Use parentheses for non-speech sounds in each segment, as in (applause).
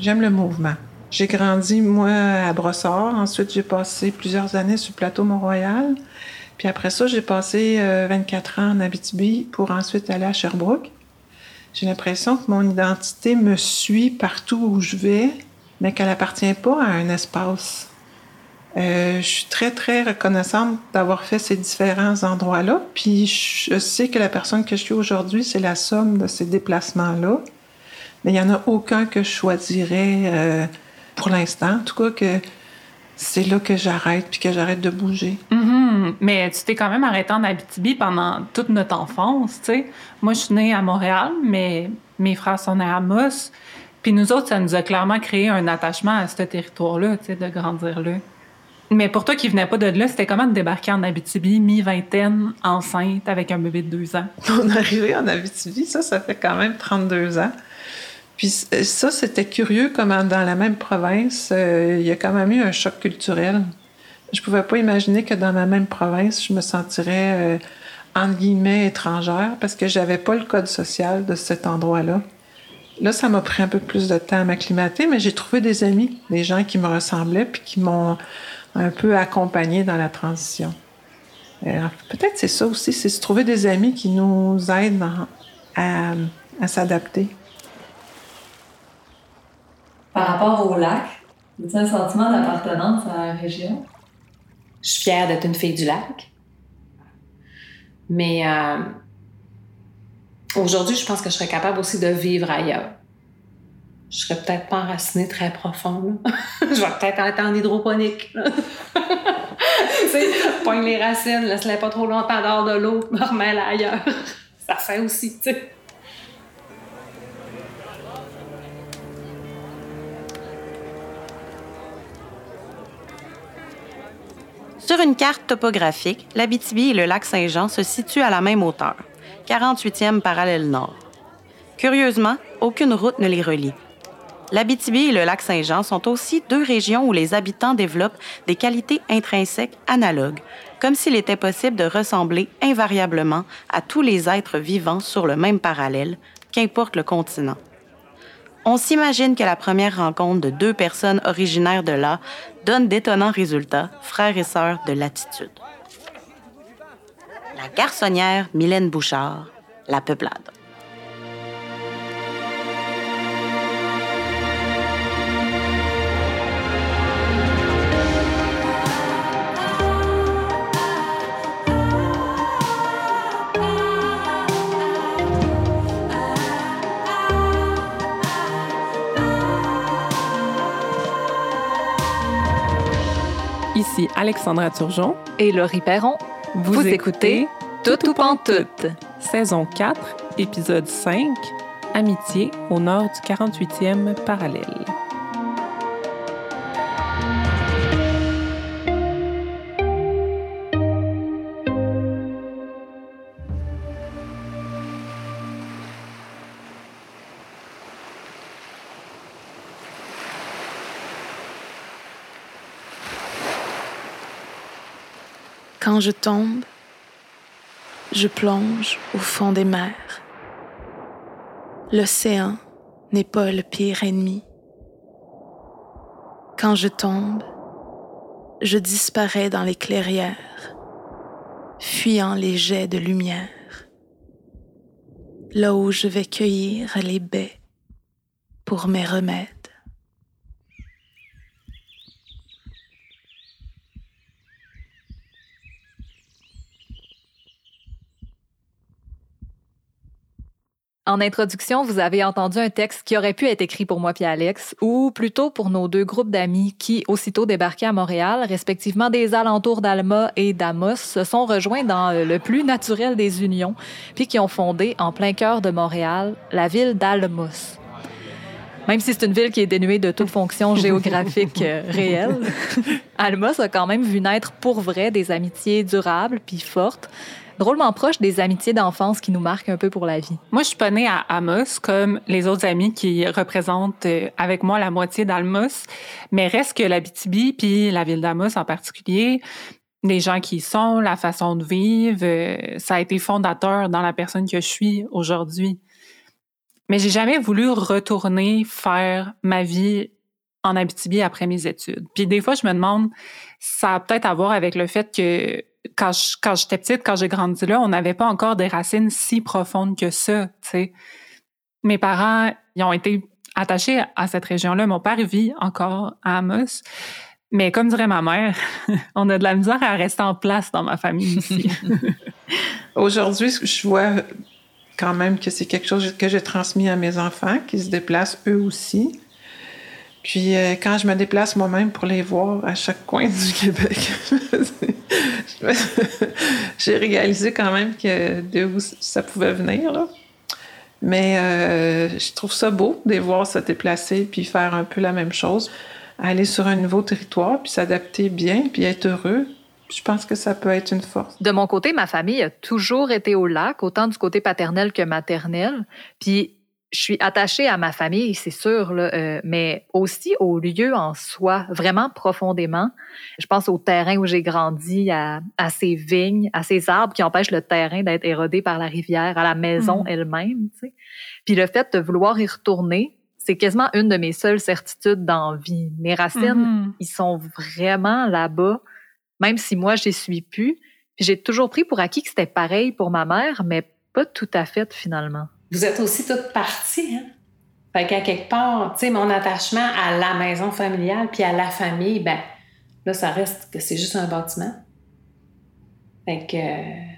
J'aime le mouvement. J'ai grandi, moi, à Brossard. Ensuite, j'ai passé plusieurs années sur le plateau Mont-Royal. Puis après ça, j'ai passé 24 euh, ans en Abitibi pour ensuite aller à Sherbrooke. J'ai l'impression que mon identité me suit partout où je vais, mais qu'elle appartient pas à un espace. Euh, je suis très, très reconnaissante d'avoir fait ces différents endroits-là. Puis je sais que la personne que je suis aujourd'hui, c'est la somme de ces déplacements-là. Mais il n'y en a aucun que je choisirais euh, pour l'instant. En tout cas, que c'est là que j'arrête puis que j'arrête de bouger. Mm-hmm. Mais tu t'es quand même arrêté en Abitibi pendant toute notre enfance, tu sais. Moi, je suis née à Montréal, mais mes frères sont nés à Amos. Puis nous autres, ça nous a clairement créé un attachement à ce territoire-là, tu sais, de grandir là. Mais pour toi qui venais pas de là, c'était comment de débarquer en Abitibi, mi-vingtaine, enceinte, avec un bébé de deux ans? (laughs) On est arrivé en Abitibi, ça, ça fait quand même 32 ans. Puis euh, ça, c'était curieux comment dans la même province, euh, il y a quand même eu un choc culturel. Je pouvais pas imaginer que dans la même province, je me sentirais, euh, entre guillemets, étrangère parce que j'avais pas le code social de cet endroit-là. Là, ça m'a pris un peu plus de temps à m'acclimater, mais j'ai trouvé des amis, des gens qui me ressemblaient puis qui m'ont un peu accompagné dans la transition. Peut-être c'est ça aussi, c'est se trouver des amis qui nous aident à, s'adapter. Par rapport au lac, as un sentiment d'appartenance à la région? Je suis fière d'être une fille du lac. Mais euh, aujourd'hui, je pense que je serais capable aussi de vivre ailleurs je serais peut-être pas enracinée très profond. (laughs) je vais peut-être être en hydroponique. (laughs) tu sais, poigne les racines, laisse-les pas trop longtemps dehors de l'eau, (laughs) remets ailleurs. Ça fait aussi, tu sais. Sur une carte topographique, l'Abitibi et le lac Saint-Jean se situent à la même hauteur, 48e parallèle nord. Curieusement, aucune route ne les relie. L'Abitibi et le lac Saint-Jean sont aussi deux régions où les habitants développent des qualités intrinsèques analogues, comme s'il était possible de ressembler invariablement à tous les êtres vivants sur le même parallèle, qu'importe le continent. On s'imagine que la première rencontre de deux personnes originaires de là donne d'étonnants résultats, frères et sœurs de latitude. La garçonnière Mylène Bouchard, La Peuplade. Ici Alexandra Turgeon et Laurie Perron. Vous, écoutez Tout ou Pantoute, saison 4, épisode 5, Amitié au nord du 48e parallèle. Quand je tombe, je plonge au fond des mers. L'océan n'est pas le pire ennemi. Quand je tombe, je disparais dans les clairières, fuyant les jets de lumière, là où je vais cueillir les baies pour mes remèdes. En introduction, vous avez entendu un texte qui aurait pu être écrit pour moi puis Alex, ou plutôt pour nos deux groupes d'amis qui, aussitôt débarqués à Montréal, respectivement des alentours d'Alma et d'Amos, se sont rejoints dans euh, le plus naturel des unions, puis qui ont fondé, en plein cœur de Montréal, la ville d'Almos. Même si c'est une ville qui est dénuée de toute fonction géographique euh, réelle, (laughs) Almos a quand même vu naître pour vrai des amitiés durables puis fortes, drôlement proche des amitiés d'enfance qui nous marquent un peu pour la vie. Moi, je suis pas née à Amos comme les autres amis qui représentent euh, avec moi la moitié d'Almos, mais reste que l'Abitibi puis la ville d'Amos en particulier, les gens qui y sont, la façon de vivre, euh, ça a été fondateur dans la personne que je suis aujourd'hui. Mais j'ai jamais voulu retourner faire ma vie en Abitibi après mes études. Puis des fois, je me demande, ça a peut-être à voir avec le fait que quand je, j'étais petite, quand j'ai grandi là, on n'avait pas encore des racines si profondes que ça. Mes parents, ont été attachés à cette région-là. Mon père vit encore à Amos. Mais comme dirait ma mère, (laughs) on a de la misère à rester en place dans ma famille ici. (laughs) Aujourd'hui, je vois quand même que c'est quelque chose que j'ai transmis à mes enfants, qui se déplacent eux aussi. Puis euh, quand je me déplace moi-même pour les voir à chaque coin du (laughs) Québec, (laughs) j'ai réalisé quand même que de où ça pouvait venir. Là. Mais euh, je trouve ça beau de les voir se déplacer puis faire un peu la même chose, aller sur un nouveau territoire puis s'adapter bien puis être heureux. Je pense que ça peut être une force. De mon côté, ma famille a toujours été au lac, autant du côté paternel que maternel. Puis je suis attachée à ma famille, c'est sûr, là, euh, mais aussi au lieu en soi, vraiment profondément. Je pense au terrain où j'ai grandi, à, à, ces vignes, à ces arbres qui empêchent le terrain d'être érodé par la rivière, à la maison Mhm. elle-même. Tu sais. Puis le fait de vouloir y retourner, c'est quasiment une de mes seules certitudes dans vie. Mes racines, Mhm. ils sont vraiment là-bas, même si moi, j'y suis plus. J'ai toujours pris pour acquis que c'était pareil pour ma mère, mais pas tout à fait finalement. Vous êtes aussi toutes parties, hein? Fait qu'à quelque part, tu sais, mon attachement à la maison familiale puis à la famille, ben là, ça reste que c'est juste un bâtiment. Fait que euh,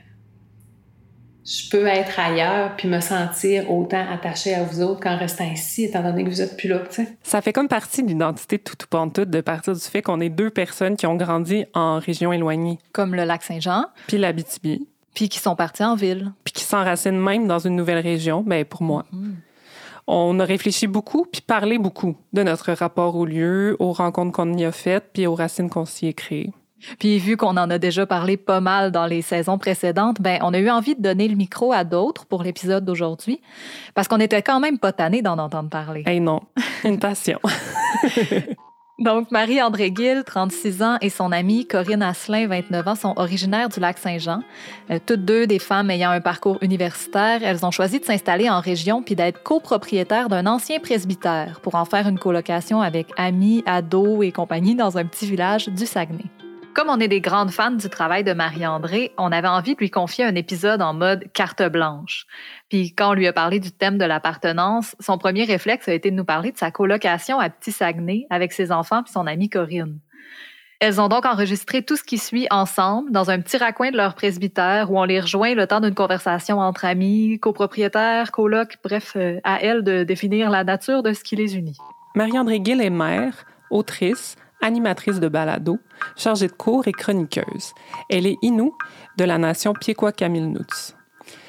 je peux être ailleurs puis me sentir autant attachée à vous autres qu'en restant ici, étant donné que vous êtes plus là, tu sais. Ça fait comme partie de l'identité de tout ou pantoute de partir du fait qu'on est deux personnes qui ont grandi en région éloignée, Comme le lac Saint-Jean, puis l'Abitibi, puis qui sont partis en ville. puis qui s'enracinent même dans une nouvelle région, ben pour moi. On a réfléchi beaucoup, puis parlé beaucoup de notre rapport au lieu, aux rencontres qu'on y a faites, puis aux racines qu'on s'y est créées. Puis vu qu'on en a déjà parlé pas mal dans les saisons précédentes, ben on a eu envie de donner le micro à d'autres pour l'épisode d'aujourd'hui, parce qu'on était quand même pas tannés d'en entendre parler. Hey non, une passion. (laughs) Donc Marie-André Gill, 36 ans, et son amie Corinne Asselin, 29 ans, sont originaires du lac Saint-Jean. Euh, toutes deux des femmes ayant un parcours universitaire, elles ont choisi de s'installer en région puis d'être copropriétaires d'un ancien presbytère pour en faire une colocation avec amis, ados et compagnie dans un petit village du Saguenay. Comme on est des grandes fans du travail de Marie-André, on avait envie de lui confier un épisode en mode carte blanche. Puis quand on lui a parlé du thème de l'appartenance, son premier réflexe a été de nous parler de sa colocation à Petit Saguenay avec ses enfants puis son amie Corinne. Elles ont donc enregistré tout ce qui suit ensemble dans un petit raccoin de leur presbytère où on les rejoint le temps d'une conversation entre amis, copropriétaires, colocs, bref, euh, à elles de définir la nature de ce qui les unit. Marie-André Gill est mère, autrice, animatrice de balado, chargée de cours et chroniqueuse. Elle est Inou de la nation Piekwa-Kamilnoots.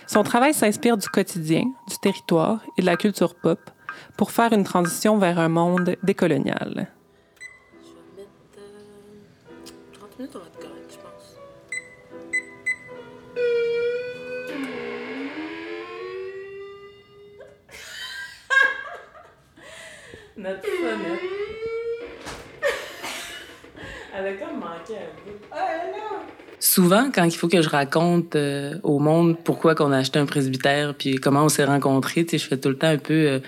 Son travail s'inspire du quotidien, du territoire et de la culture pop pour faire une transition vers un monde décolonial. Je vais mettre 30 minutes, on va être correct, je pense. Notre sonnette. Elle a comme manqué un bout. Souvent, quand il faut que je raconte euh, au monde pourquoi qu'on a acheté un presbytère puis comment on s'est rencontrés, tu sais, je fais tout le temps un peu euh,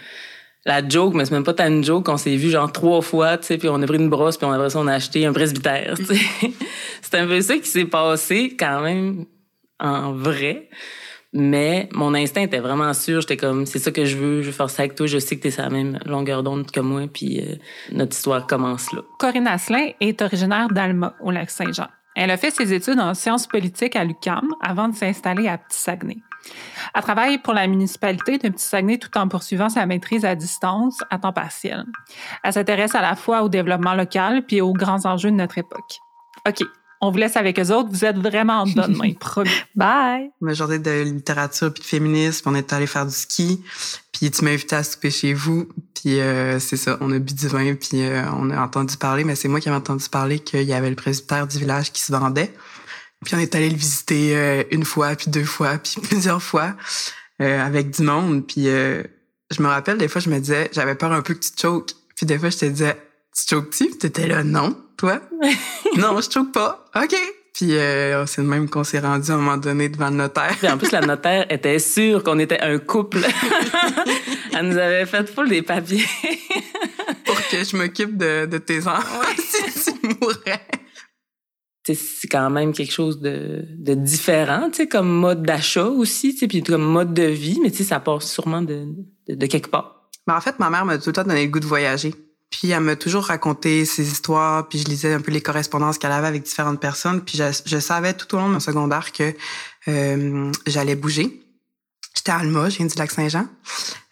la joke, mais c'est même pas tant une joke. On s'est vu genre trois fois, tu sais, puis on a pris une brosse puis on après ça on a acheté un presbytère. (laughs) c'est un peu ça qui s'est passé quand même en vrai. Mais mon instinct était vraiment sûr. J'étais comme, c'est ça que je veux, je veux faire ça avec toi. Je sais que t'es sur la même longueur d'onde que moi, puis euh, notre histoire commence là. Corinne Asselin est originaire d'Alma, au lac Saint-Jean. Elle a fait ses études en sciences politiques à l'UQAM avant de s'installer à Petit-Saguenay. Elle travaille pour la municipalité de Petit-Saguenay tout en poursuivant sa maîtrise à distance à temps partiel. Elle s'intéresse à la fois au développement local puis aux grands enjeux de notre époque. OK, on vous laisse avec eux autres. Vous êtes vraiment en bonne main, promis. Bye! M'a journée de littérature puis de féminisme. On est allé faire du ski. Puis tu m'as invité à souper chez vous. Puis euh, c'est ça, on a bu du vin puis euh, on a entendu parler. Mais c'est moi qui avais entendu parler qu'il y avait le presbytère du village qui se vendait. Puis on est allé le visiter euh, une fois, puis deux fois, (laughs) puis plusieurs fois euh, avec du monde. Puis euh, je me rappelle, des fois, je me disais, j'avais peur un peu que tu te choques. Puis des fois, je te disais, tu choques-tu? Puis t'étais là, non, toi? (laughs) non, je choque pas. OK. Puis euh, c'est de même qu'on s'est rendu à un moment donné devant le notaire. Puis en plus, la notaire était sûre qu'on était un couple. (laughs) Elle nous avait fait full des papiers. Pour que je m'occupe de, de tes enfants (laughs) si tu mourrais. c'est quand même quelque chose de, de différent, tu sais, comme mode d'achat aussi, tu sais, puis comme mode de vie, mais tu sais, ça passe sûrement de, de, de quelque part. Ben, en fait, ma mère m'a tout le temps donné le goût de voyager. Puis elle m'a toujours raconté ses histoires, puis je lisais un peu les correspondances qu'elle avait avec différentes personnes, puis je, savais tout au long de mon secondaire que euh, j'allais bouger. J'étais à Alma, je viens du lac Saint-Jean.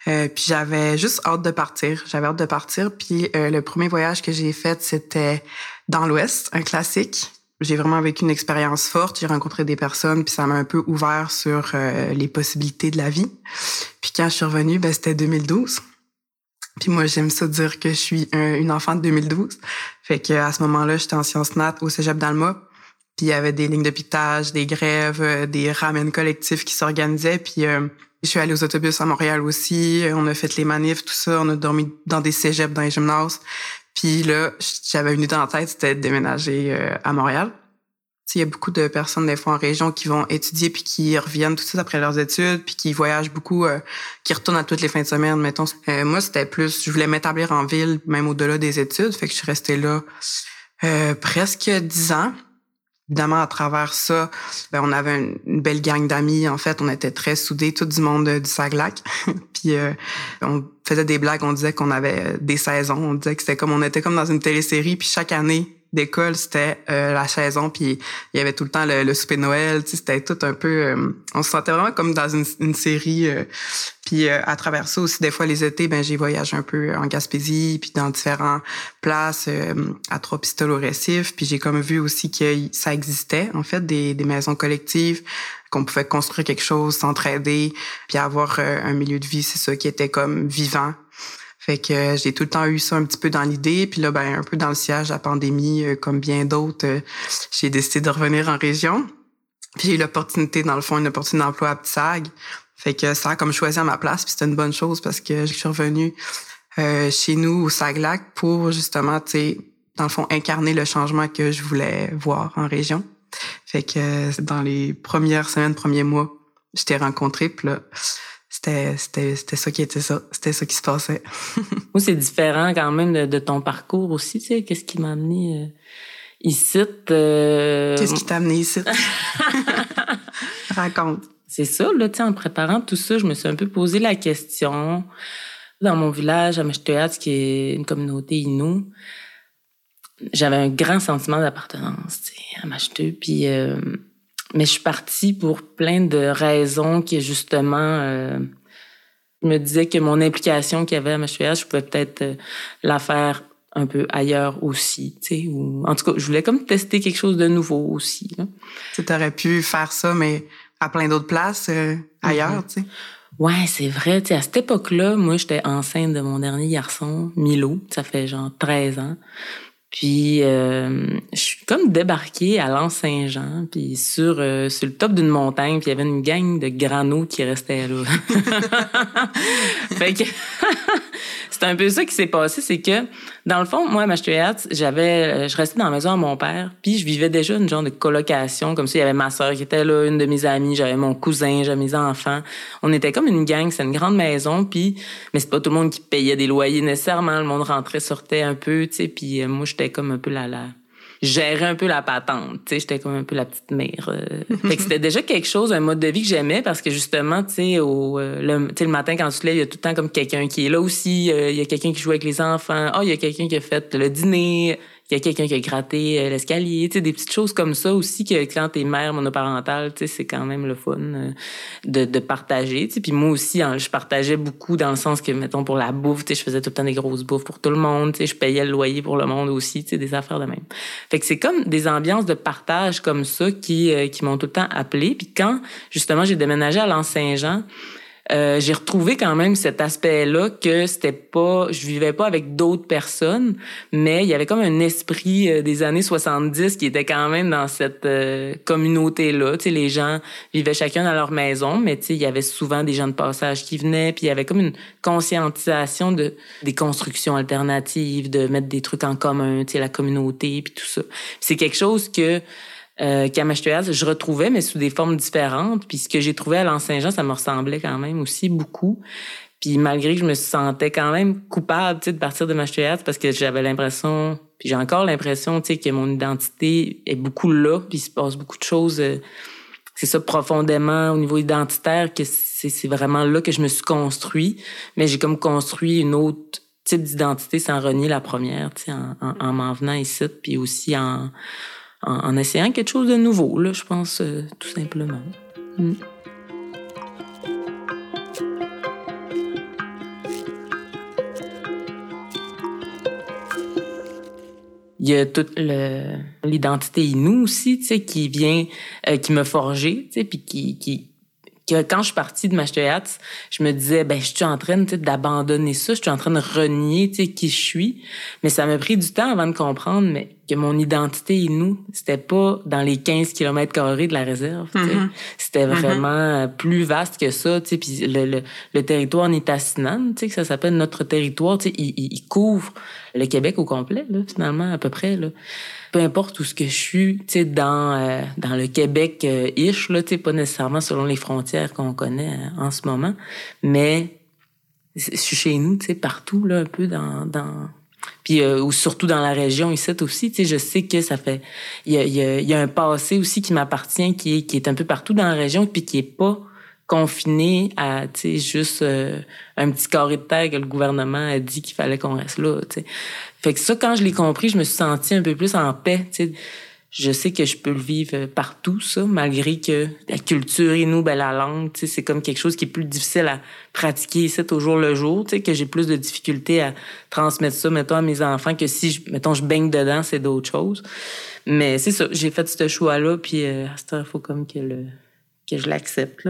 Euh, puis j'avais juste hâte de partir. J'avais hâte de partir. Puis euh, le premier voyage que j'ai fait, c'était dans l'Ouest, un classique. J'ai vraiment vécu une expérience forte. J'ai rencontré des personnes, puis ça m'a un peu ouvert sur euh, les possibilités de la vie. Puis quand je suis revenue, ben, c'était 2012. Puis moi, j'aime ça dire que je suis un, une enfant de 2012. Fait que à ce moment-là, j'étais en sciences nat au Cégep d'Alma. Puis il y avait des lignes de piquetage, des grèves, euh, des ramen collectifs qui s'organisaient. Puis euh, je suis allée aux autobus à Montréal aussi. On a fait les manifs, tout ça. On a dormi dans des cégeps, dans les gymnases. Puis là, j'avais une idée en tête, c'était de déménager euh, à Montréal. Il y a beaucoup de personnes, des fois, en région qui vont étudier puis qui reviennent tout de suite après leurs études puis qui voyagent beaucoup, euh, qui retournent à toutes les fins de semaine, mettons. Euh, moi, c'était plus, je voulais m'établir en ville, même au-delà des études. Fait que je suis restée là euh, presque dix ans. Évidemment, à travers ça, ben, on avait une, une belle gang d'amis. En fait, on était très soudés, tout du monde du Saglac. (laughs) puis on faisait des blagues, on disait qu'on avait des saisons. On disait que c'était comme on était comme dans une télésérie. Puis chaque année, d'école, c'était euh, la saison, puis il y avait tout le temps le, le souper de Noël, c'était tout un peu... Euh, on se sentait vraiment comme dans une, une série. Euh, puis à travers ça aussi, des fois, les étés, ben j'ai voyagé un peu en Gaspésie, puis dans différentes places, à Trois-Pistoles au Récif, puis j'ai comme vu aussi que ça existait, en fait, des, des maisons collectives, qu'on pouvait construire quelque chose, s'entraider, puis avoir un milieu de vie, c'est ça, qui était comme vivant, fait que euh, j'ai tout le temps eu ça un petit peu dans l'idée. Puis là, ben, un peu dans le siège de la pandémie, euh, comme bien d'autres, euh, j'ai décidé de revenir en région. Puis j'ai eu l'opportunité, dans le fond, une opportunité d'emploi à Ptsag. Fait que ça a comme choisi à ma place. Puis c'était une bonne chose parce que je suis revenue chez nous au Saglac pour justement, tu sais, dans le fond, incarner le changement que je voulais voir en région. Fait que dans les premières semaines, premiers mois, je t'ai rencontré. Puis là, c'était c'était ça qui était ça. C'était ça qui se passait. (laughs) Moi c'est différent quand même de, de, ton parcours aussi tu sais. Qu'est-ce qui m'a amené euh, ici euh... qu'est-ce qui t'a amené ici? (laughs) (laughs) Raconte. C'est ça là tu sais en préparant tout ça je me suis un peu posé la question dans mon village à Meshtoyat qui est une communauté inou. J'avais un grand sentiment d'appartenance tu sais à Meshtoy puis euh, mais je suis partie pour plein de raisons qui, justement, euh, me disaient que mon implication qu'il y avait à MHPH, je pouvais peut-être euh, la faire un peu ailleurs aussi, tu sais. Ou, en tout cas, je voulais comme tester quelque chose de nouveau aussi. Tu aurais pu faire ça, mais à plein d'autres places euh, ailleurs, mm-hmm. tu sais. Ouais, c'est vrai. Tu sais, à cette époque-là, moi, j'étais enceinte de mon dernier garçon, Milo. Ça fait genre 13 ans. Puis euh, je suis comme débarquée à l'Anse-Saint-Jean, puis sur euh, sur le top d'une montagne, puis il y avait une gang de granos qui restaient là. (laughs) fait c'est un peu ça qui s'est passé, c'est que dans le fond, moi à Machtuyat, j'avais euh, je restais dans la maison à mon père, puis je vivais déjà une genre de colocation comme ça, il y avait ma sœur qui était là, une de mes amies, j'avais mon cousin, j'avais mes enfants. On était comme une gang, c'est une grande maison, puis mais c'est pas tout le monde qui payait des loyers nécessairement, le monde rentrait sortait un peu, tu sais, puis moi j'étais comme un peu la la gérer un peu la patente. Tu sais, j'étais comme un peu la petite mère. Euh. (laughs) fait que c'était déjà quelque chose, un mode de vie que j'aimais parce que justement, tu sais, au euh, le, le matin quand tu te lèves, il y a tout le temps comme quelqu'un qui est là aussi. Euh, il y a quelqu'un qui joue avec les enfants. Oh, il y a quelqu'un qui a fait le dîner il y a quelqu'un qui a gratté euh, l'escalier, tu sais, des petites choses comme ça aussi que quand t'es mère monoparentale, tu sais, c'est quand même le fun euh, de, de partager, tu sais. Puis moi aussi, hein, je partageais beaucoup dans le sens que, mettons, pour la bouffe, tu sais, je faisais tout le temps des grosses bouffes pour tout le monde, tu sais, je payais le loyer pour le monde aussi, tu sais, des affaires de même. Fait que c'est comme des ambiances de partage comme ça qui, euh, qui m'ont tout le temps appelé. Puis quand, justement, j'ai déménagé à l'Anse-Saint-Jean, euh, j'ai retrouvé quand même cet aspect-là que c'était pas, je vivais pas avec d'autres personnes, mais il y avait comme un esprit euh, des années 70 qui était quand même dans cette euh, communauté-là. Tu sais, les gens vivaient chacun dans leur maison, mais tu sais, il y avait souvent des gens de passage qui venaient, puis il y avait comme une conscientisation de des constructions alternatives, de mettre des trucs en commun, tu sais, la communauté, puis tout ça. C'est quelque chose que euh, qu'à Machetuaz, je retrouvais, mais sous des formes différentes. Puis ce que j'ai trouvé à l'Anse-Saint-Jean, ça me ressemblait quand même aussi beaucoup. Puis malgré que je me sentais quand même coupable de partir de Machetuaz parce que j'avais l'impression, puis j'ai encore l'impression que mon identité est beaucoup là, puis il se passe beaucoup de choses. Euh, c'est ça profondément au niveau identitaire que c'est vraiment là que je me suis construit. Mais j'ai comme construit une autre type d'identité sans renier la première, en, en, en m'en venant ici, puis aussi en, en, essayant quelque chose de nouveau, là, je pense, euh, tout simplement. Mm. Il y a toute l'identité Inou aussi, tu sais, qui vient, euh, qui me forger, tu puis qui, que quand je suis partie de Mashteyats, je me disais, ben, je suis en train d'abandonner ça, je suis en train de renier qui je suis. Mais ça m'a pris du temps avant de comprendre mais que mon identité Inou, c'était pas dans les 15 km carrés de la réserve. Mm-hmm. C'était mm-hmm. vraiment plus vaste que ça. Puis le, le, le territoire Nitassinan, que ça s'appelle notre territoire, il, il, il couvre le Québec au complet, là, finalement, à peu près. Là peu importe où ce que je suis, tu sais, dans euh, dans le Québec euh, ish là, tu sais, pas nécessairement selon les frontières qu'on connaît euh, en ce moment, mais je suis chez nous, tu sais, partout là, un peu dans dans puis ou surtout dans la région ici aussi, tu sais, je sais que ça fait il y a, y, a, y a un passé aussi qui m'appartient qui est qui est un peu partout dans la région puis qui est pas confiné à juste un petit carré de terre que le gouvernement a dit qu'il fallait qu'on reste là, tu sais. Fait que ça, quand je l'ai compris, je me suis sentie un peu plus en paix. sais. Je sais que je peux le vivre partout, ça, malgré que la culture et nous, ben, la langue, c'est comme quelque chose qui est plus difficile à pratiquer ici au jour le jour, que j'ai plus de difficultés à transmettre ça, mettons, à mes enfants, que si, je, mettons, je baigne dedans, c'est d'autres choses. Mais c'est ça, j'ai fait ce choix-là, puis euh, à ce temps, il faut comme que, le, que je l'accepte.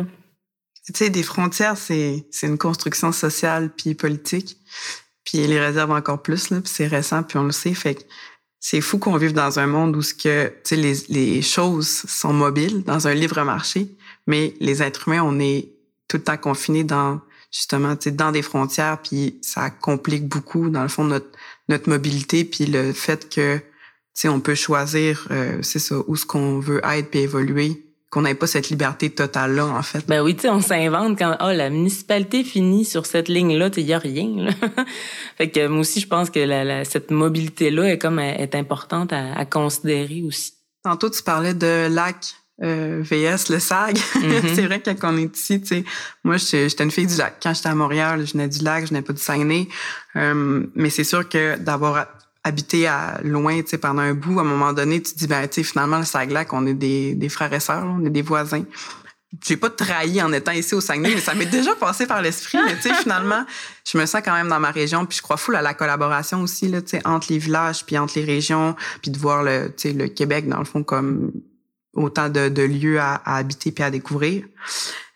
Tu sais, des frontières, c'est une construction sociale puis politique. Puis les réserves encore plus, là, puis c'est récent, puis on le sait. Fait que c'est fou qu'on vive dans un monde où ce que, les, les choses sont mobiles dans un livre marché, mais les êtres humains, on est tout le temps confinés dans justement dans des frontières, puis ça complique beaucoup, dans le fond, notre, notre mobilité, puis le fait que on peut choisir, euh, c'est ça, où ce qu'on veut être puis évoluer qu'on n'ait pas cette liberté totale-là, en fait. Ben oui, tu sais, on s'invente quand, oh, la municipalité finit sur cette ligne-là, il n'y a rien, là. (laughs) fait que moi aussi, je pense que la, cette mobilité-là est comme, est importante à, considérer aussi. Tantôt, tu parlais de lac euh, VS, le SAG. Mm-hmm. (laughs) c'est vrai que quand on est ici, tu sais, moi, j'étais une fille du lac. Quand j'étais à Montréal, je venais du lac, je venais pas du Saguenay. Euh, mais c'est sûr que d'avoir habiter à loin, tu sais, pendant un bout, à un moment donné, tu dis, ben, tu sais, finalement, le Saglac, on est des, des frères et sœurs, on est des voisins. J'ai pas trahi en étant ici au Saguenay, mais ça m'est déjà passé par l'esprit. Mais tu sais, finalement, je me sens quand même dans ma région, puis je crois fou à la collaboration aussi, là, tu sais, entre les villages, puis entre les régions, puis de voir le, tu sais, le Québec, dans le fond, comme autant de, de lieux à, habiter puis à découvrir.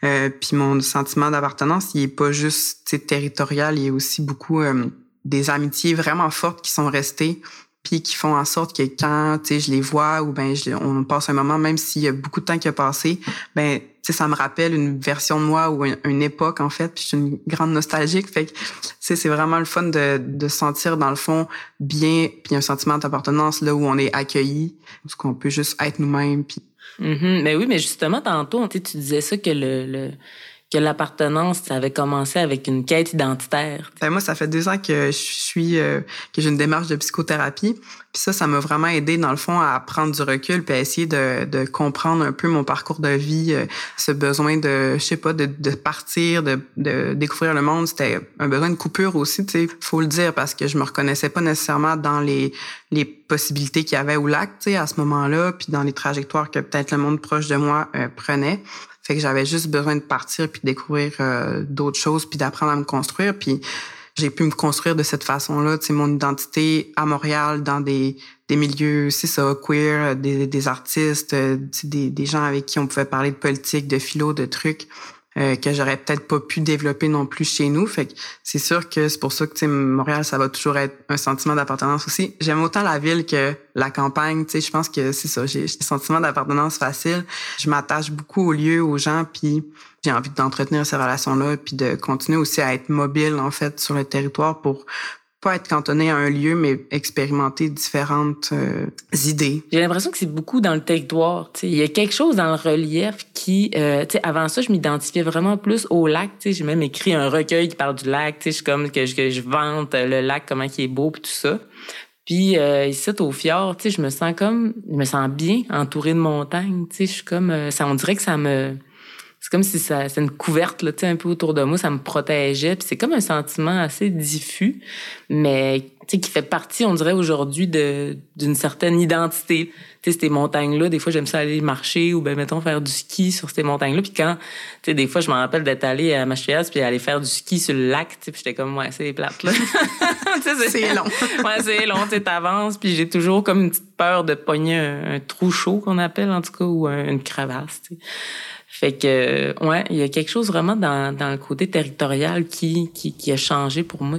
Euh, puis mon sentiment d'appartenance, il est pas juste, tu sais, territorial, il est aussi beaucoup... Euh, des amitiés vraiment fortes qui sont restées puis qui font en sorte que quand tu sais je les vois ou ben je, on passe un moment même s'il y a beaucoup de temps qui a passé ben tu sais ça me rappelle une version de moi ou une, époque en fait puis je suis une grande nostalgique fait que c'est vraiment le fun de de sentir dans le fond bien puis un sentiment d'appartenance là où on est accueilli où qu'on peut juste être nous-mêmes puis mm-hmm. mais oui mais justement tantôt tu disais ça que le, le que l'appartenance, ça avait commencé avec une quête identitaire? Ben moi, ça fait deux ans que je suis euh, que j'ai une démarche de psychothérapie. Puis ça, ça m'a vraiment aidé dans le fond à prendre du recul puis à essayer de, de comprendre un peu mon parcours de vie, euh, ce besoin de, je sais pas, de, de partir, de, de découvrir le monde. C'était un besoin de coupure aussi, tu sais, faut le dire parce que je me reconnaissais pas nécessairement dans les les possibilités qu'il y avait au lac, tu sais, à ce moment-là, puis dans les trajectoires que peut-être le monde proche de moi euh, prenait. Fait que j'avais juste besoin de partir puis de découvrir euh, d'autres choses puis d'apprendre à me construire. Puis j'ai pu me construire de cette façon-là, sais, mon identité à Montréal dans des, des milieux, c'est ça, queer, des, des artistes, euh, des, des gens avec qui on pouvait parler de politique, de philo, de trucs. Euh, que j'aurais peut-être pas pu développer non plus chez nous. Fait que c'est sûr que c'est pour ça que Montréal, ça va toujours être un sentiment d'appartenance aussi. J'aime autant la ville que la campagne. Tu je pense que c'est ça. J'ai un sentiment d'appartenance facile. Je m'attache beaucoup aux lieux, aux gens, puis j'ai envie d'entretenir ces relations-là, puis de continuer aussi à être mobile en fait sur le territoire pour pas être cantonné à un lieu, mais expérimenter différentes euh, idées. J'ai l'impression que c'est beaucoup dans le territoire. Il y a quelque chose dans le relief qui, euh, avant ça, je m'identifiais vraiment plus au lac. J'ai même écrit un recueil qui parle du lac. Je suis comme que je, que je vante le lac, comment il est beau, puis tout ça. Puis euh, ici au fjord, je me sens comme, je me sens bien entourée de montagnes. Je suis comme, euh, ça, on dirait que ça me, c'est comme si ça, c'est une couverte là, tu sais, un peu autour de moi, ça me protégeait. Puis c'est comme un sentiment assez diffus, mais tu sais, qui fait partie, on dirait aujourd'hui, de d'une certaine identité tu sais, ces montagnes-là, des fois, j'aime ça aller marcher ou, ben, mettons, faire du ski sur ces montagnes-là. Puis quand, tu sais, des fois, je me rappelle d'être allé à Machias puis aller faire du ski sur le lac, tu sais, puis j'étais comme, ouais, c'est plate, là. (laughs) c'est long. (laughs) ouais, c'est long, tu t'avances, puis j'ai toujours comme une petite peur de pogner un, trou chaud, qu'on appelle, en tout cas, ou une crevasse, tu sais. Fait que, ouais, il y a quelque chose vraiment dans, dans le côté territorial qui, qui, qui a changé pour moi.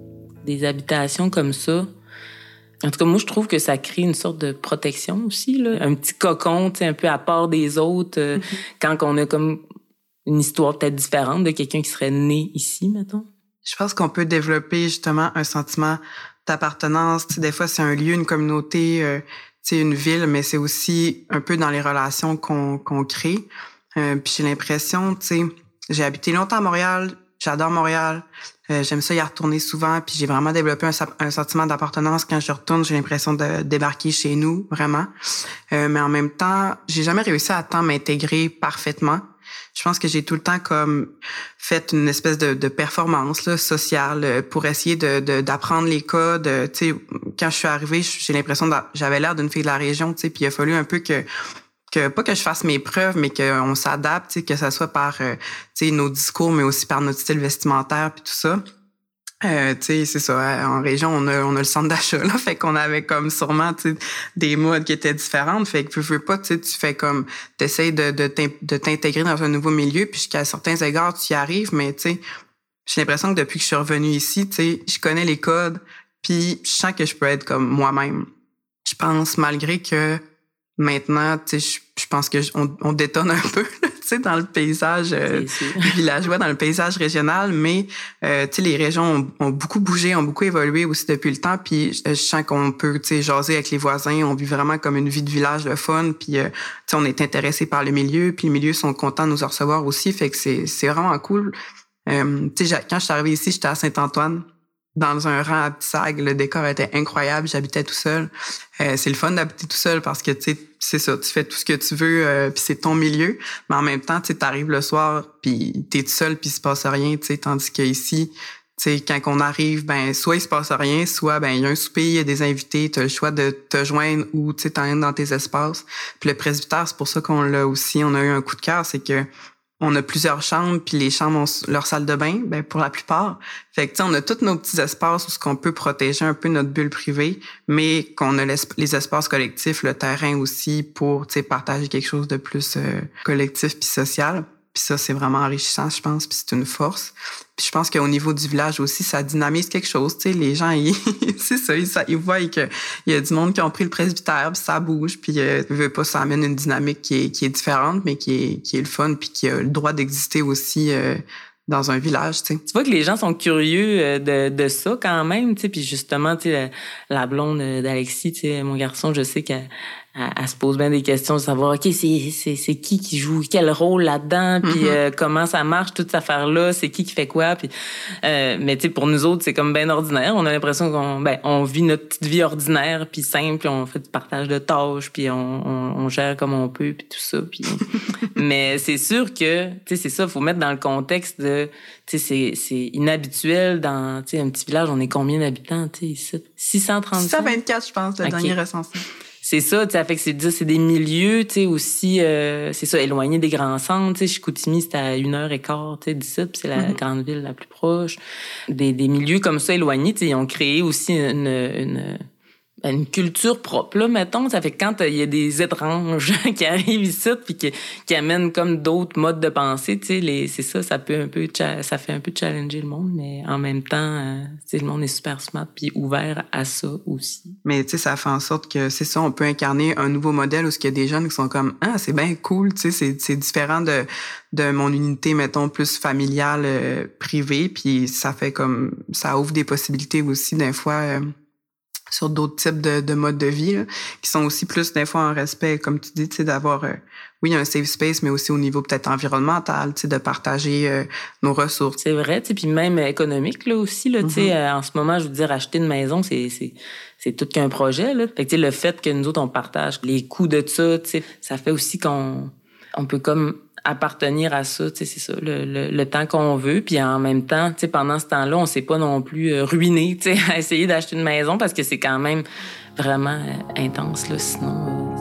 des habitations comme ça, en tout cas, moi, je trouve que ça crée une sorte de protection aussi, là. un petit cocon, un peu à part des autres, euh, mm-hmm. quand on a comme une histoire peut-être différente de quelqu'un qui serait né ici, mettons. Je pense qu'on peut développer justement un sentiment d'appartenance. Des fois, c'est un lieu, une communauté, euh, une ville, mais c'est aussi un peu dans les relations qu'on crée. Euh, puis j'ai l'impression, tu sais, j'ai habité longtemps à Montréal, J'adore Montréal. Euh, j'aime ça y retourner souvent. Puis j'ai vraiment développé un, sentiment d'appartenance quand je retourne. J'ai l'impression de débarquer chez nous, vraiment. Euh, mais en même temps, j'ai jamais réussi à tant m'intégrer parfaitement. Je pense que j'ai tout le temps comme fait une espèce de, de performance là, sociale euh, pour essayer de d'apprendre les. Tu sais, quand je suis arrivée, j'ai l'impression j'avais l'air d'une fille de la région. Puis il a fallu un peu que que pas que je fasse mes preuves, mais qu'on s'adapte, que ça soit par euh, nos discours, mais aussi par notre style vestimentaire puis tout ça. Euh, c'est ça. Euh, en région, on a, on a le centre d'achat là, (laughs) fait qu'on avait comme sûrement des modes qui étaient différentes. Fait que tu veux pas, tu fais comme t'essayes de de t'intégrer dans un nouveau milieu, puis qu'à certains égards tu y arrives, mais tu sais, j'ai l'impression que depuis que je suis revenue ici, tu sais, je connais les codes, puis je sens que je peux être comme moi-même. Je pense malgré que Maintenant, tu sais, je, pense que on, on, détonne un (laughs) peu, tu sais, dans le paysage euh, (laughs) villageois, dans le paysage régional, mais euh, tu sais, les régions ont, beaucoup bougé, ont beaucoup évolué aussi depuis le temps. Puis je, sens qu'on peut, tu sais, jaser avec les voisins. On vit vraiment comme une vie de village de fun. Puis euh, tu sais, on est intéressé par le milieu. Puis les milieux sont contents de nous recevoir aussi. Fait que c'est c'est vraiment cool. Euh, tu sais, quand je suis arrivée ici, j'étais à Saint-Antoine dans un rang à Pissag. Le décor était incroyable. J'habitais tout seul. Euh, c'est le fun d'habiter tout seul parce que, tu sais, c'est ça, tu fais tout ce que tu veux, euh, puis c'est ton milieu. Mais en même temps, tu arrives le soir, puis t'es tout seul, puis il se passe rien, tu sais, tandis qu'ici, tu sais, quand on arrive, ben soit il se passe rien, soit ben il y a un souper, il y a des invités, tu as le choix de te joindre ou tu sais dans tes espaces. Puis le presbytère, c'est pour ça qu'on l'a aussi, on a eu un coup de cœur, c'est que on a plusieurs chambres, puis les chambres ont leur salle de bain, ben pour la plupart. Fait que, on a tous nos petits espaces où ce qu'on peut protéger un peu notre bulle privée, mais qu'on a les espaces collectifs, le terrain aussi, pour partager quelque chose de plus euh, collectif puis social. Puis ça, c'est vraiment enrichissant, je pense, puis c'est une force. Puis je pense qu'au niveau du village aussi, ça dynamise quelque chose. Tu sais, les gens, ils, (laughs) c'est ça, ils, ils voient qu'il y a du monde qui ont pris le presbytère, puis ça bouge, puis euh, veut pas, ça amène une dynamique qui est, qui est différente, mais qui est, qui est le fun, puis qui a le droit d'exister aussi euh, dans un village, tu sais. Tu vois que les gens sont curieux euh, de, de ça quand même, tu sais, puis justement, tu sais, la, blonde d'Alexis, tu sais, mon garçon, je sais qu'elle elle, se pose bien des questions de savoir ok c'est c'est c'est qui qui joue quel rôle là-dedans puis Mhm. euh, comment ça marche toute cette affaire là c'est qui qui fait quoi puis euh, mais tu sais pour nous autres c'est comme bien ordinaire on a l'impression qu'on ben on vit notre petite vie ordinaire puis simple puis on fait du partage de tâches puis on, on, on gère comme on peut puis tout ça puis (laughs) mais c'est sûr que tu sais c'est ça faut mettre dans le contexte de tu sais c'est c'est inhabituel dans tu sais un petit village on est combien d'habitants tu sais ici? 635 624, je pense, le Ok. dernier recensé. C'est ça, tu sais, fait que c'est des milieux, tu sais, aussi, euh, c'est ça, éloignés des grands centres, tu sais, Chicoutimi, c'est à une heure et quart, tu sais, d'ici, puis c'est la Mhm. grande ville la plus proche. Des, des milieux comme ça éloignés, tu sais, ils ont créé aussi une, une, une culture propre, là, mettons. Ça fait que quand euh, il y a des étranges (laughs) qui arrivent ici, puis qui, qui amènent comme d'autres modes de pensée, tu sais, c'est ça, ça peut un peu, ça fait un peu challenger le monde, mais en même temps, euh, tu sais, le monde est super smart, puis ouvert à ça aussi. Mais tu sais, ça fait en sorte que c'est ça, on peut incarner un nouveau modèle où il y a des jeunes qui sont comme ah c'est bien cool, tu sais, c'est différent de de mon unité mettons plus familiale euh, privée, puis ça fait comme ça ouvre des possibilités aussi des fois sur d'autres types de, de modes de vie là, qui sont aussi plus des fois en respect, comme tu dis, tu sais, d'avoir euh, oui un safe space, mais aussi au niveau peut-être environnemental, de partager euh, nos ressources. C'est vrai, tu sais, puis même économique là aussi là, tu sais, Mhm. euh, en ce moment, je veux dire acheter une maison, c'est c'est c'est tout qu'un projet là. Fait que le fait que nous autres on partage les coûts de ça, ça fait aussi qu'on on peut comme appartenir à ça, c'est ça, le, le, le temps qu'on veut, puis en même temps, pendant ce temps-là, on s'est pas non plus euh, ruiné, (laughs) à essayer d'acheter une maison parce que c'est quand même vraiment euh, intense là, sinon.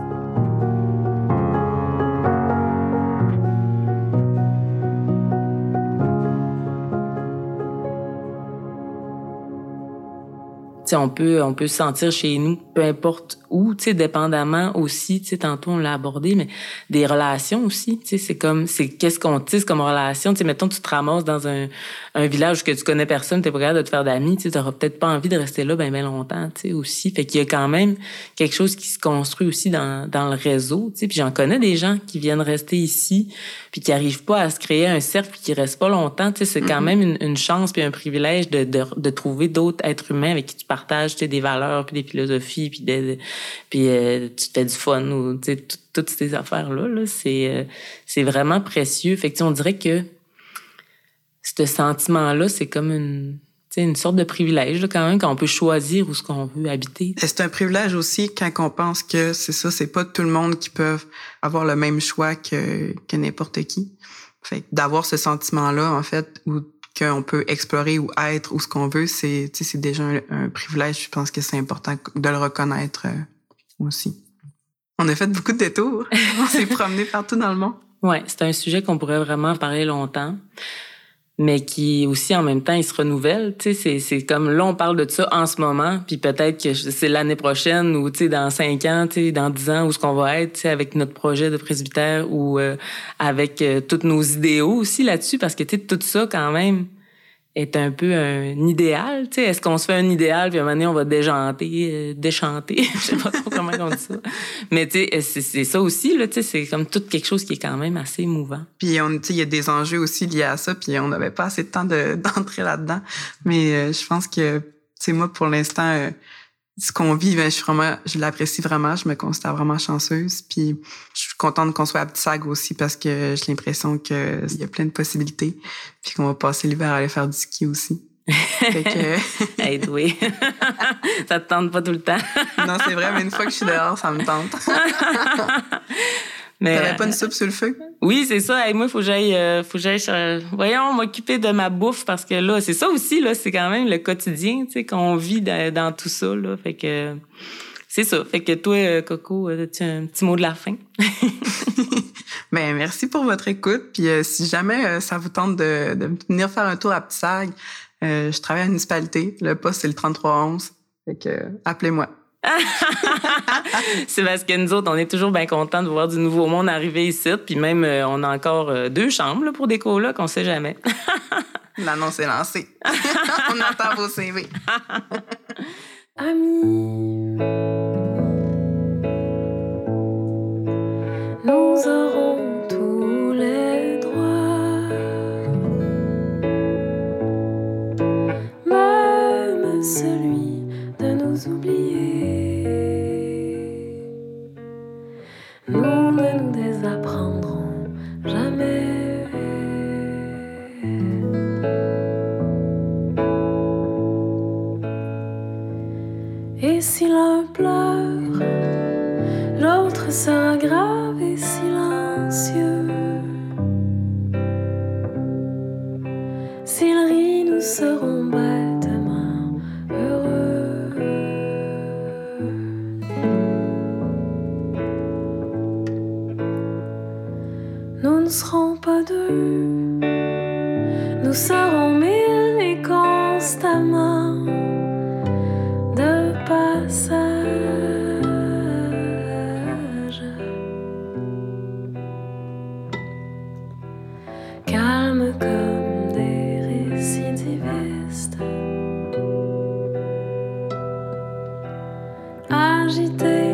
euh, on peut on peut se sentir chez nous peu importe où tu sais dépendamment aussi tu sais tantôt on l'a abordé mais des relations aussi tu sais c'est comme c'est qu'est-ce qu'on tisse comme relation tu sais mettons tu te ramasses dans un, un village où que tu connais personne t'es pas capable de te faire d'amis tu sais t'auras peut-être pas envie de rester là ben ben longtemps tu sais aussi. Fait qu'il y a quand même quelque chose qui se construit aussi dans dans le réseau tu sais. Puis j'en connais des gens qui viennent rester ici puis qui arrivent pas à se créer un cercle puis qui restent pas longtemps tu sais. C'est quand même une, une chance puis un privilège de de, de trouver d'autres êtres humains avec qui tu partages tu sais des valeurs puis des philosophies puis des, puis euh, tu fais du fun ou toutes ces affaires là là c'est euh, c'est vraiment précieux fait que on dirait que ce sentiment là c'est comme une une sorte de privilège quand même qu'on peut choisir où ce qu'on veut habiter C'est un privilège aussi quand on pense que c'est ça, c'est pas tout le monde qui peut avoir le même choix que, que n'importe qui. Fait d'avoir ce sentiment-là, en fait, où qu'on peut explorer ou être où ce qu'on veut, c'est, déjà un, un privilège. Je pense que c'est important de le reconnaître euh, aussi. On a fait beaucoup de détours. (laughs) on s'est promené partout dans le monde. Ouais, c'est un sujet qu'on pourrait vraiment parler longtemps, mais qui aussi en même temps il se renouvelle. Tu sais, c'est c'est comme là on parle de ça en ce moment, puis peut-être que c'est l'année prochaine ou tu sais dans cinq ans, tu sais dans dix ans où ce qu'on va être, tu sais avec notre projet de presbytère ou euh, avec euh, tous nos idéaux aussi là-dessus, parce que tu sais tout ça quand même est un peu un idéal, tu sais. Est-ce qu'on se fait un idéal puis à un moment donné on va déjanter, euh, déchanter, (laughs) je sais pas trop comment on dit ça. Mais tu sais c'est ça aussi là, tu sais c'est comme tout quelque chose qui est quand même assez émouvant. Puis on, tu sais, il y a des enjeux aussi liés à ça, puis on n'avait pas assez de temps de- (laughs) d'entrer là-dedans. Mais euh, je pense que, tu sais, moi, pour l'instant, euh, ce qu'on vit, ben, je suis vraiment, je l'apprécie vraiment, je me considère vraiment chanceuse. Puis je suis contente qu'on soit à Petit Sag aussi parce que j'ai l'impression que il y a plein de possibilités, puis qu'on va passer l'hiver à aller faire du ski aussi. Fait que, (laughs) Hey, oui. (laughs) ça te tente pas tout le temps. non, c'est vrai, mais une fois que je suis dehors, ça me tente. (laughs) Mais T'avais pas une soupe sur le feu? oui, c'est ça. Hey, moi, faut que j'aille, euh, faut que j'aille, euh, voyons, m'occuper de ma bouffe parce que là, c'est ça aussi là, c'est quand même le quotidien, tu sais, qu'on vit dans, dans tout ça là. Fait que c'est ça. Fait que toi, euh, Coco, euh, as-tu un petit mot de la fin? (laughs) Ben merci pour votre écoute. Puis euh, si jamais euh, ça vous tente de, de venir faire un tour à Petit euh, je travaille à la municipalité. Le poste c'est le 3311. Fait que euh, appelez-moi. (laughs) c'est parce que nous autres, on est toujours bien contents de voir du nouveau monde arriver ici. Puis même, euh, on a encore euh, deux chambres là, pour des colocs, on sait jamais. (laughs) L'annonce est lancée. (laughs) on attend vos CV. Amis, nous aurons Agités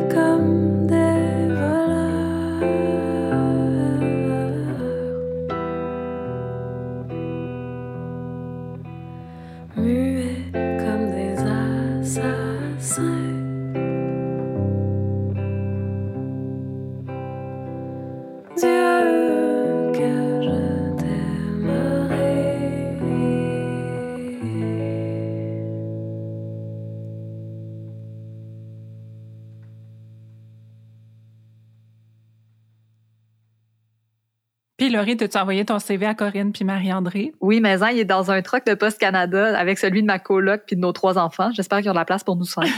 Laurie, t'as-tu envoyé ton CV à Corinne puis Marie-André? Oui, mais il est dans un truck de Post Canada avec celui de ma coloc puis de nos trois enfants. J'espère qu'ils ont de la place pour nous cinq. (laughs)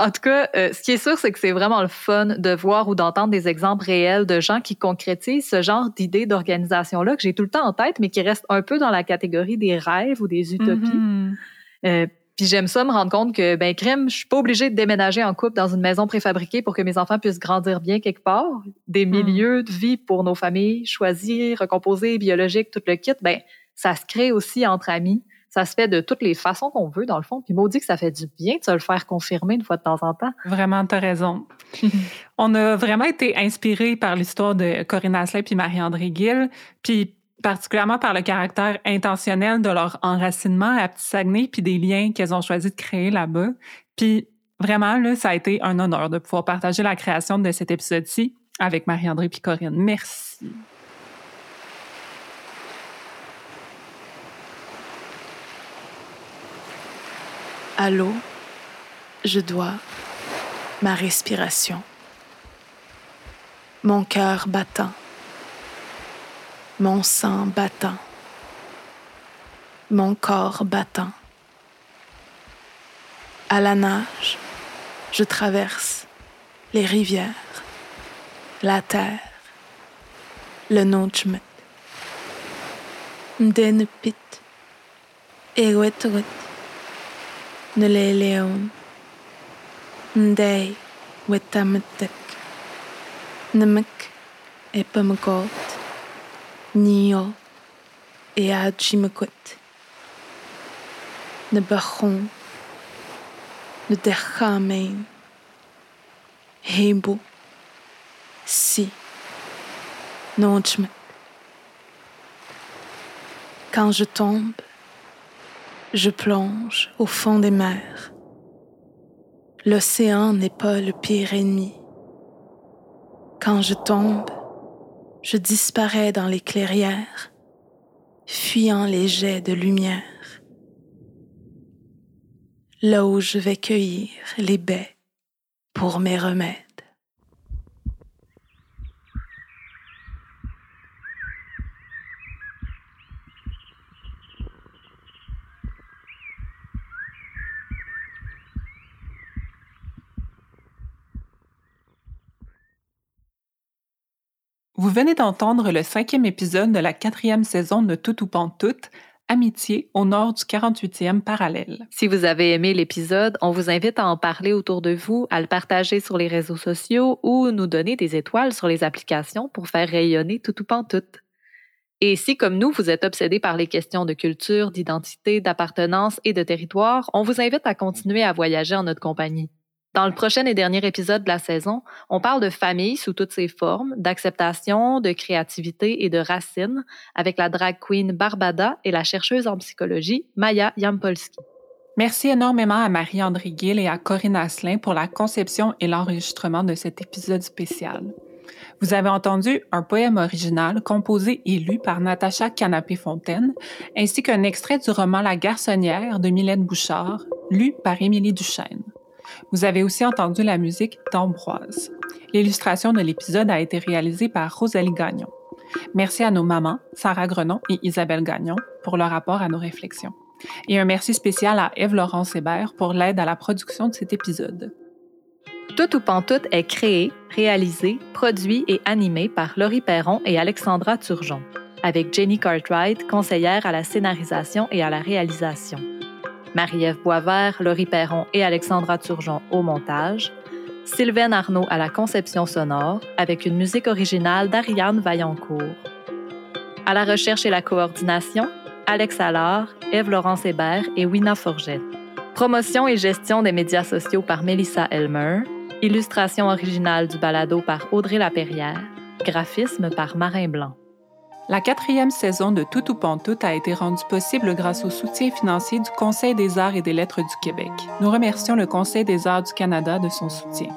En tout cas, euh, ce qui est sûr, c'est que c'est vraiment le fun de voir ou d'entendre des exemples réels de gens qui concrétisent ce genre d'idées d'organisation-là que j'ai tout le temps en tête, mais qui restent un peu dans la catégorie des rêves ou des utopies. Mhm. Euh, puis j'aime ça me rendre compte que, ben, crème, je suis pas obligée de déménager en couple dans une maison préfabriquée pour que mes enfants puissent grandir bien quelque part. Des milieux de vie pour nos familles, choisis, recomposés, biologiques, tout le kit, ben, ça se crée aussi entre amis. Ça se fait de toutes les façons qu'on veut, dans le fond. Puis maudit que ça fait du bien de se le faire confirmer une fois de temps en temps. Vraiment, t'as raison. (laughs) On a vraiment été inspirés par l'histoire de Corinne Asselin puis Marie-André Gill, puis particulièrement par le caractère intentionnel de leur enracinement à Petit Saguenay puis des liens qu'elles ont choisi de créer là-bas. Puis vraiment, là, ça a été un honneur de pouvoir partager la création de cet épisode-ci avec Marie-André puis Corinne. Merci. L'eau, je dois ma respiration, mon cœur battant, mon sang battant, mon corps battant. À la nage, je traverse les rivières, la terre, le Nojmet. Ndenepit, Ewetwet, Nleleon, Ndei, Wetametek, Namek, Epamagot, Nio, et Adjimakot. Nebachon, Ndechamein, Hebo, Si, Nojmet. Quand je tombe, je plonge au fond des mers. L'océan n'est pas le pire ennemi. Quand je tombe, je disparais dans les clairières, fuyant les jets de lumière. Là où je vais cueillir les baies pour mes remèdes. Vous venez d'entendre le cinquième épisode de la quatrième saison de Tout ou Pantoute, Amitié au nord du 48e parallèle. Si vous avez aimé l'épisode, on vous invite à en parler autour de vous, à le partager sur les réseaux sociaux ou nous donner des étoiles sur les applications pour faire rayonner tout ou pantoute. Et si, comme nous, vous êtes obsédé par les questions de culture, d'identité, d'appartenance et de territoire, on vous invite à continuer à voyager en notre compagnie. Dans le prochain et dernier épisode de la saison, on parle de famille sous toutes ses formes, d'acceptation, de créativité et de racines avec la drag queen Barbada et la chercheuse en psychologie Maya Yampolski. Merci énormément à Marie-André Gill et à Corinne Asselin pour la conception et l'enregistrement de cet épisode spécial. Vous avez entendu un poème original composé et lu par Natacha Canapé-Fontaine, ainsi qu'un extrait du roman La Garçonnière de Mylène Bouchard, lu par Émilie Duchesne. Vous avez aussi entendu la musique d'Ambroise. L'illustration de l'épisode a été réalisée par Rosalie Gagnon. Merci à nos mamans, Sarah Grenon et Isabelle Gagnon, pour leur rapport à nos réflexions. Et un merci spécial à Eve-Laurence Hébert pour l'aide à la production de cet épisode. Tout ou Pantoute est créé, réalisé, produit et animé par Laurie Perron et Alexandra Turgeon, avec Jenny Cartwright, conseillère à la scénarisation et à la réalisation. Marie-Ève Boisvert, Laurie Perron et Alexandra Turgeon au montage, Sylvaine Arnaud à la conception sonore, avec une musique originale d'Ariane Vaillancourt. À la recherche et la coordination, Alex Allard, Ève-Laurence Hébert et Wina Forget. Promotion et gestion des médias sociaux par Melissa Elmer. Illustration originale du balado par Audrey Lapérière. Graphisme par Marin Blanc. La quatrième saison de Tout ou Pantoute a été rendue possible grâce au soutien financier du Conseil des arts et des lettres du Québec. Nous remercions le Conseil des arts du Canada de son soutien.